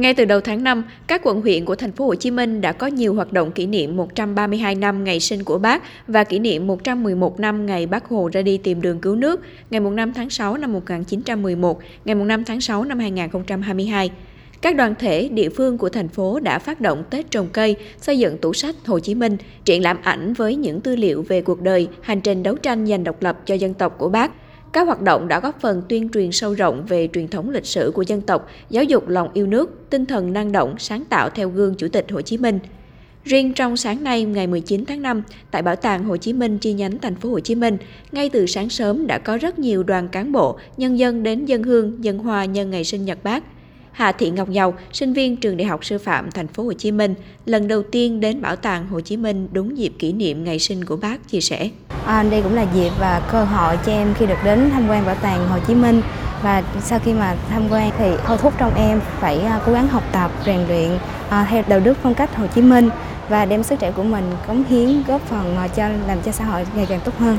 Ngay từ đầu tháng 5, các quận huyện của thành phố Hồ Chí Minh đã có nhiều hoạt động kỷ niệm 132 năm ngày sinh của Bác và kỷ niệm 111 năm ngày Bác Hồ ra đi tìm đường cứu nước, ngày 5 tháng 6 năm 1911, ngày 5 tháng 6 năm 2022. Các đoàn thể, địa phương của thành phố đã phát động Tết trồng cây, xây dựng tủ sách Hồ Chí Minh, triển lãm ảnh với những tư liệu về cuộc đời, hành trình đấu tranh giành độc lập cho dân tộc của Bác. Các hoạt động đã góp phần tuyên truyền sâu rộng về truyền thống lịch sử của dân tộc, giáo dục lòng yêu nước, tinh thần năng động, sáng tạo theo gương Chủ tịch Hồ Chí Minh. Riêng trong sáng nay ngày 19 tháng 5, tại Bảo tàng Hồ Chí Minh chi nhánh thành phố Hồ Chí Minh, ngay từ sáng sớm đã có rất nhiều đoàn cán bộ, nhân dân đến dân hương, dân hoa nhân ngày sinh nhật Bác. Hà Thị Ngọc Dầu, sinh viên trường Đại học Sư phạm Thành phố Hồ Chí Minh, lần đầu tiên đến Bảo tàng Hồ Chí Minh đúng dịp kỷ niệm ngày sinh của bác chia sẻ. À, đây cũng là dịp và cơ hội cho em khi được đến tham quan Bảo tàng Hồ Chí Minh và sau khi mà tham quan thì thôi thúc trong em phải à, cố gắng học tập, rèn luyện à, theo đạo đức phong cách Hồ Chí Minh và đem sức trẻ của mình cống hiến góp phần à, cho làm cho xã hội ngày càng tốt hơn.